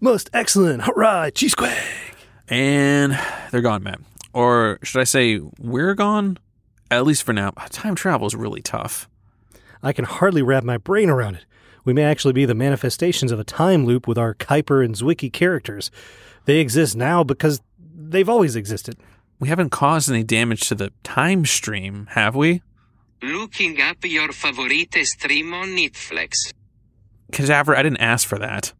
Most excellent. Hurrah, cheesequake. And they're gone, Matt. Or should I say, we're gone? At least for now. Time travel is really tough. I can hardly wrap my brain around it. We may actually be the manifestations of a time loop with our Kuiper and Zwicky characters. They exist now because they've always existed. We haven't caused any damage to the time stream, have we? Looking up your favorite stream on Netflix. Cadaver, I didn't ask for that.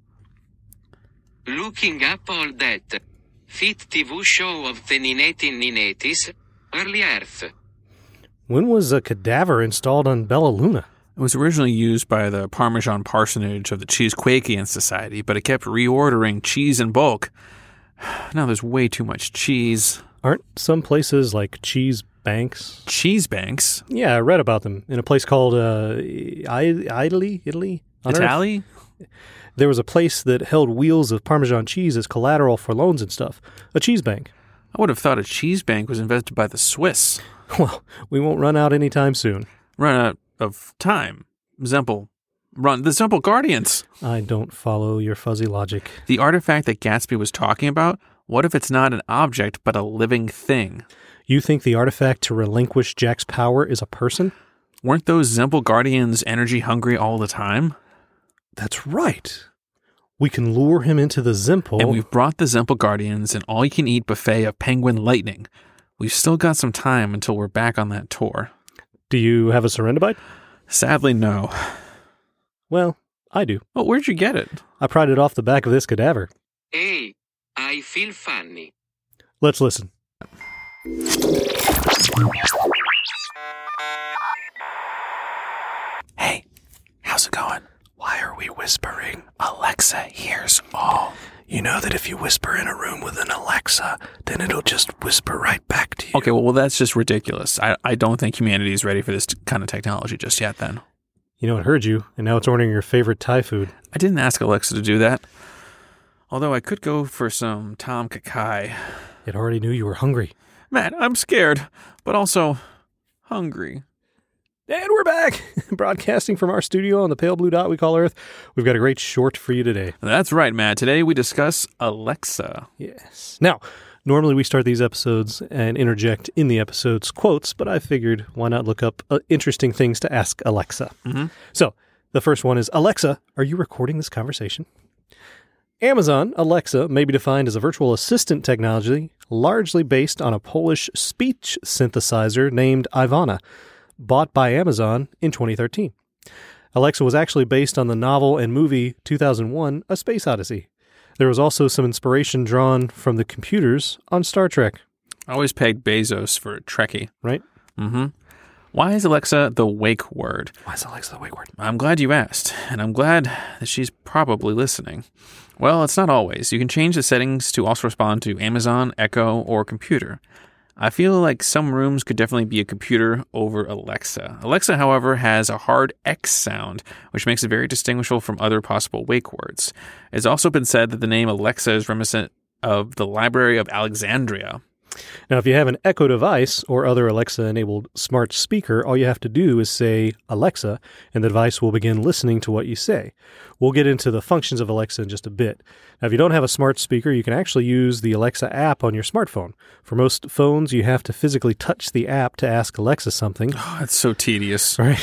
Looking up all that. Fit TV show of the 1990s, Early Earth. When was a cadaver installed on Bella Luna? It was originally used by the Parmesan parsonage of the Cheese Cheesequakian Society, but it kept reordering cheese in bulk. Now there's way too much cheese. Aren't some places like cheese banks? Cheese banks? Yeah, I read about them in a place called uh, I- Italy. Italy. on Earth. There was a place that held wheels of Parmesan cheese as collateral for loans and stuff. A cheese bank. I would have thought a cheese bank was invented by the Swiss. Well, we won't run out anytime soon. Run out of time. Zemple. Run. The Zemple Guardians. I don't follow your fuzzy logic. The artifact that Gatsby was talking about, what if it's not an object but a living thing? You think the artifact to relinquish Jack's power is a person? Weren't those Zemple Guardians energy hungry all the time? That's right. We can lure him into the Zimple. And we've brought the Zemple Guardians an all you can eat buffet of penguin lightning. We've still got some time until we're back on that tour. Do you have a Serendibite? Sadly, no. Well, I do. Well, where'd you get it? I pried it off the back of this cadaver. Hey, I feel funny. Let's listen. Hey, how's it going? Why are we whispering? Alexa hears all. You know that if you whisper in a room with an Alexa, then it'll just whisper right back to you. Okay, well, well, that's just ridiculous. I, I don't think humanity is ready for this t- kind of technology just yet, then. You know it heard you, and now it's ordering your favorite Thai food. I didn't ask Alexa to do that. Although I could go for some Tom Kha Kai. It already knew you were hungry. Matt, I'm scared, but also hungry. And we're back, broadcasting from our studio on the pale blue dot we call Earth. We've got a great short for you today. That's right, Matt. Today we discuss Alexa. Yes. Now, normally we start these episodes and interject in the episodes quotes, but I figured why not look up uh, interesting things to ask Alexa. So, the first one is Alexa, are you recording this conversation? Amazon Alexa may be defined as a virtual assistant technology largely based on a Polish speech synthesizer named Ivona, bought by Amazon in 2013. Alexa was actually based on the novel and movie 2001 A Space Odyssey. There was also some inspiration drawn from the computers on Star Trek, I always pegged Bezos for Trekkie. right? Mm-hmm. Why is Alexa the wake word? Why is Alexa the wake word? I'm glad you asked, and I'm glad that she's probably listening. Well, it's not always. You can change the settings to also respond to Amazon, Echo, or computer. I feel like some rooms could definitely be a computer over Alexa. Alexa, however, has a hard X sound, which makes it very distinguishable from other possible wake words. It's also been said that the name Alexa is reminiscent of the Library of Alexandria. Now, if you have an Echo device or other Alexa enabled smart speaker, all you have to do is say Alexa, and the device will begin listening to what you say. We'll get into the functions of Alexa in just a bit. Now, if you don't have a smart speaker, you can actually use the Alexa app on your smartphone. For most phones, you have to physically touch the app to ask Alexa something. Oh, it's so tedious. Right.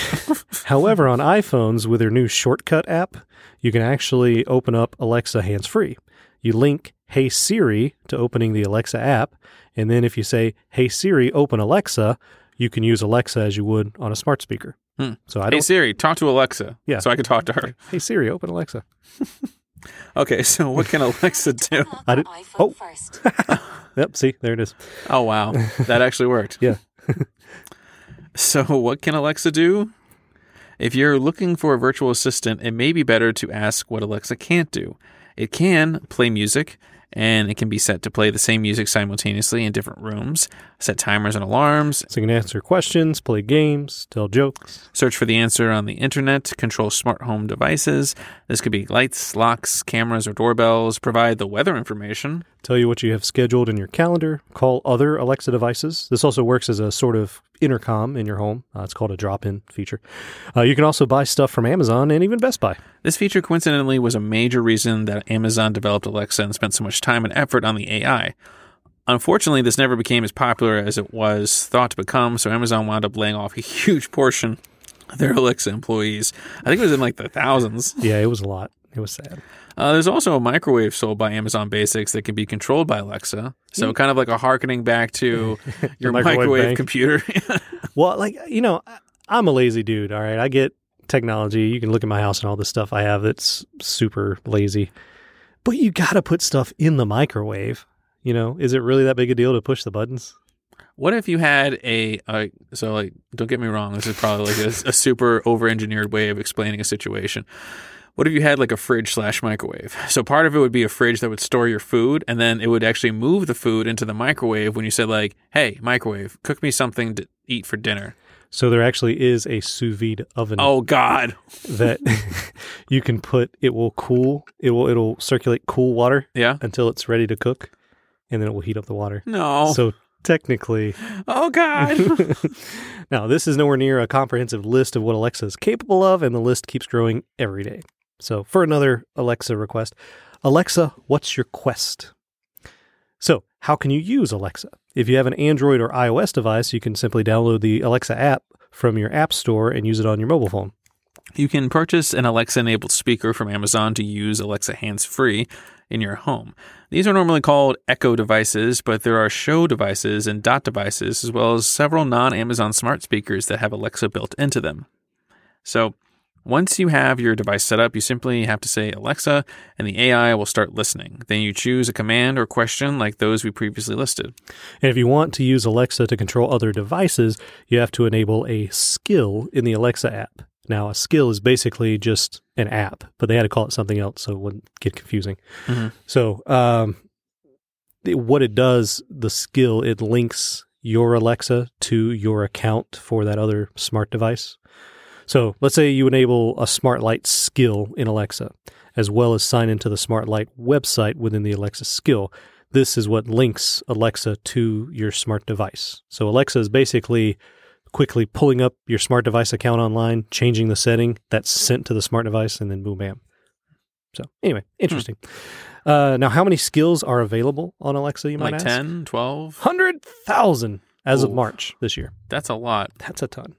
However, on iPhones with their new shortcut app, you can actually open up Alexa hands free. You link Hey Siri to opening the Alexa app, and then if you say Hey Siri, open Alexa, you can use Alexa as you would on a smart speaker. Hmm. So I don't. Hey Siri, talk to Alexa. Yeah. So I can talk to her. Hey Siri, open Alexa. Okay, so what can Alexa do? I did. iPhone Oh. first. Yep. See, there it is. Oh wow, that actually worked. Yeah. So what can Alexa do? If you're looking for a virtual assistant, it may be better to ask what Alexa can't do. It can play music, and it can be set to play the same music simultaneously in different rooms, set timers and alarms, So you can answer questions, play games, tell jokes. search for the answer on the internet, control smart home devices. This could be lights, locks, cameras, or doorbells, provide the weather information. Tell you what you have scheduled in your calendar, call other Alexa devices. This also works as a sort of intercom in your home. Uh, it's called a drop in feature. Uh, you can also buy stuff from Amazon and even Best Buy. This feature coincidentally was a major reason that Amazon developed Alexa and spent so much time and effort on the AI. Unfortunately, this never became as popular as it was thought to become, so Amazon wound up laying off a huge portion of their Alexa employees. I think it was in like the thousands. Yeah, it was a lot. It was sad. Uh, there's also a microwave sold by Amazon Basics that can be controlled by Alexa. So, kind of like a harkening back to your microwave microwave, computer. Well, like, you know, I'm a lazy dude. All right. I get technology. You can look at my house and all the stuff I have that's super lazy. But you got to put stuff in the microwave. You know, is it really that big a deal to push the buttons? What if you had a, a so like don't get me wrong, this is probably like a, a super over engineered way of explaining a situation. What if you had like a fridge slash microwave? So part of it would be a fridge that would store your food, and then it would actually move the food into the microwave when you said like, "Hey, microwave, cook me something to eat for dinner." So there actually is a sous vide oven Oh God, that you can put. It will cool. It will it'll circulate cool water yeah, until it's ready to cook, and then it will heat up the water. no, So technically, oh God. now this is nowhere near a comprehensive list of what Alexa is capable of, and the list keeps growing every day. So for another Alexa request, Alexa, what's your quest? So how can you use Alexa? If you have an Android or iOS device, you can simply download the Alexa app from your app store and use it on your mobile phone. You can purchase an Alexa enabled speaker from Amazon to use Alexa hands free in your home. These are normally called Echo devices, but there are Show devices and Dot devices, as well as several non Amazon smart speakers that have Alexa built into them. So, once you have your device set up, you simply have to say Alexa, and the AI will start listening. Then you choose a command or question like those we previously listed. And if you want to use Alexa to control other devices, you have to enable a skill in the Alexa app. Now, a skill is basically just an app, but they had to call it something else so it wouldn't get confusing. Mhm. So, um, what it does, the skill, it links your Alexa to your account for that other smart device. So, let's say you enable a smart light skill in Alexa, as well as sign into the smart light website within the Alexa skill this is what links Alexa to your smart device. So Alexa is basically quickly pulling up your smart device account online, changing the setting that's sent to the smart device, and then boom, bam. So anyway, interesting. Uh, now, how many skills are available on Alexa? You might Like ask. 10, 12? Hundred thousand as of March this year. That's a lot. That's a ton.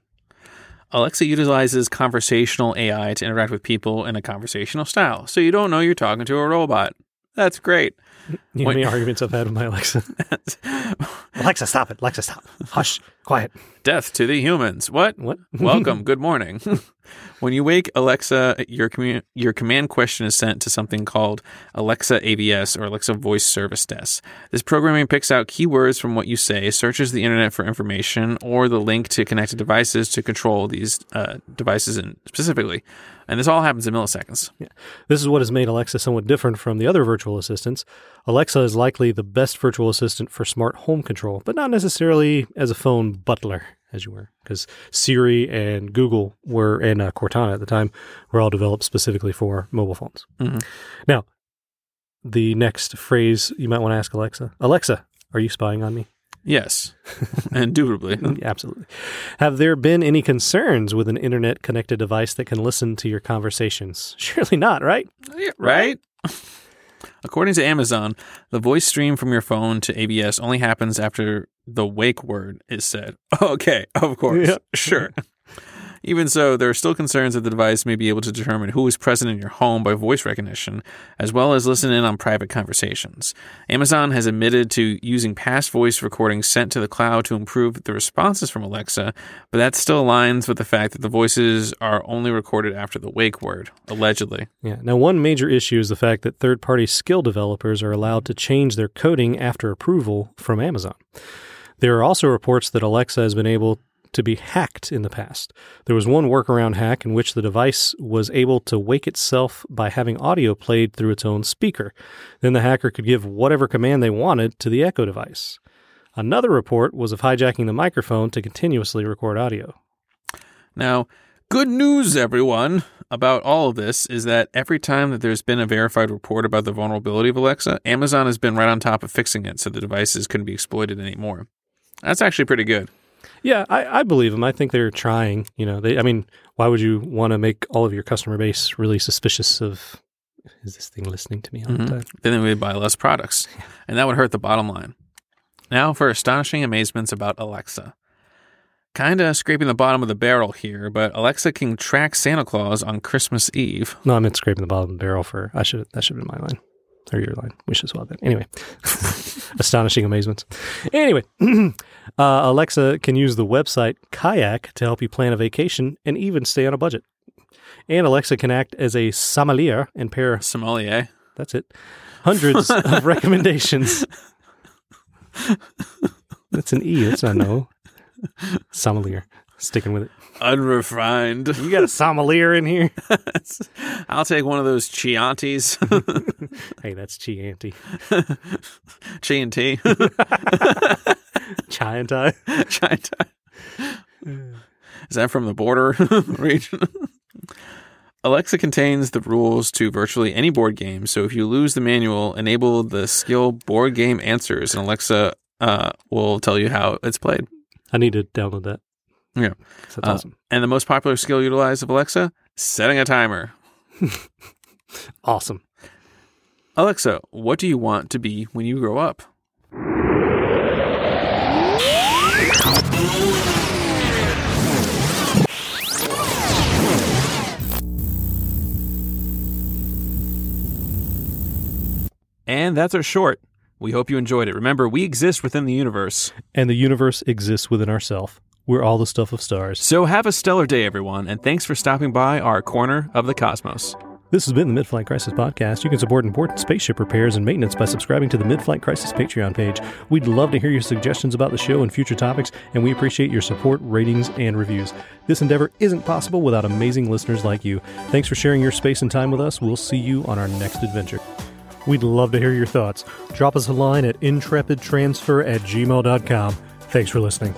Alexa utilizes conversational AI to interact with people in a conversational style. So you don't know you're talking to a robot. That's great. You know Wait. many arguments I've had with my Alexa? Alexa, stop it. Alexa, stop. Hush. Quiet. Death to the humans. What? What? Welcome. Good morning. when you wake Alexa, your commu- your command question is sent to something called Alexa AVS or Alexa Voice Service Desk. This programming picks out keywords from what you say, searches the internet for information or the link to connected devices to control these uh, devices in specifically. And this all happens in milliseconds. Yeah. This is what has made Alexa somewhat different from the other virtual assistants. Alexa is likely the best virtual assistant for smart home control, but not necessarily as a phone butler, as you were, because Siri and Google were, and uh, Cortana at the time, were all developed specifically for mobile phones. Mhm. Now, the next phrase you might want to ask Alexa Alexa, are you spying on me? Yes, indubitably. Absolutely. Have there been any concerns with an internet connected device that can listen to your conversations? Surely not, right? Yeah, right? According to Amazon, the voice stream from your phone to AVS only happens after the wake word is said. Okay, of course. Yeah. Sure. Even so, there are still concerns that the device may be able to determine who is present in your home by voice recognition, as well as listen in on private conversations. Amazon has admitted to using past voice recordings sent to the cloud to improve the responses from Alexa, but that still aligns with the fact that the voices are only recorded after the wake word, allegedly. Yeah. Now, one major issue is the fact that third party skill developers are allowed to change their coding after approval from Amazon. There are also reports that Alexa has been able to be hacked in the past. There was one workaround hack in which the device was able to wake itself by having audio played through its own speaker. Then the hacker could give whatever command they wanted to the Echo device. Another report was of hijacking the microphone to continuously record audio. Now, good news, everyone, about all of this is that every time that there's been a verified report about the vulnerability of Alexa, Amazon has been right on top of fixing it so the devices couldn't be exploited anymore. That's actually pretty good. Yeah, I, I believe them. I think they're trying. You know, they. I mean, why would you want to make all of your customer base really suspicious of? Is this thing listening to me all the mm-hmm. time? Then they would buy less products, and that would hurt the bottom line. Now for astonishing amazements about Alexa. Kinda scraping the bottom of the barrel here, but Alexa can track Santa Claus on Christmas Eve. No, I meant scraping the bottom of the barrel for. I should. That should have been my line or your line. We should swap that. Anyway, astonishing amazements. Anyway, uh, Alexa can use the website Kayak to help you plan a vacation and even stay on a budget. And Alexa can act as a sommelier and pair. Sommelier. That's it. Hundreds of recommendations. That's an E. That's not an O. Sommelier. Sticking with it. Unrefined. You got a sommelier in here? I'll take one of those Chiantis. Hey, that's Chianti. Chianti. Chianti. Chianti. Is that from the border region? Alexa contains the rules to virtually any board game, so if you lose the manual, enable the skill board game answers, and Alexa uh, will tell you how it's played. I need to download that. Yeah. That's Uh, awesome. And the most popular skill utilized of Alexa? Setting a timer. Awesome. Alexa, what do you want to be when you grow up? And that's our short. We hope you enjoyed it. Remember, we exist within the universe. And the universe exists within ourself. We're all the stuff of stars. So have a stellar day, everyone, and thanks for stopping by our corner of the cosmos. This has been the Mid-Flight Crisis Podcast. You can support important spaceship repairs and maintenance by subscribing to the Mid-Flight Crisis Patreon page. We'd love to hear your suggestions about the show and future topics, and we appreciate your support, ratings, and reviews. This endeavor isn't possible without amazing listeners like you. Thanks for sharing your space and time with us. We'll see you on our next adventure. We'd love to hear your thoughts. Drop us a line at intrepidtransfer at gmail.com. Thanks for listening.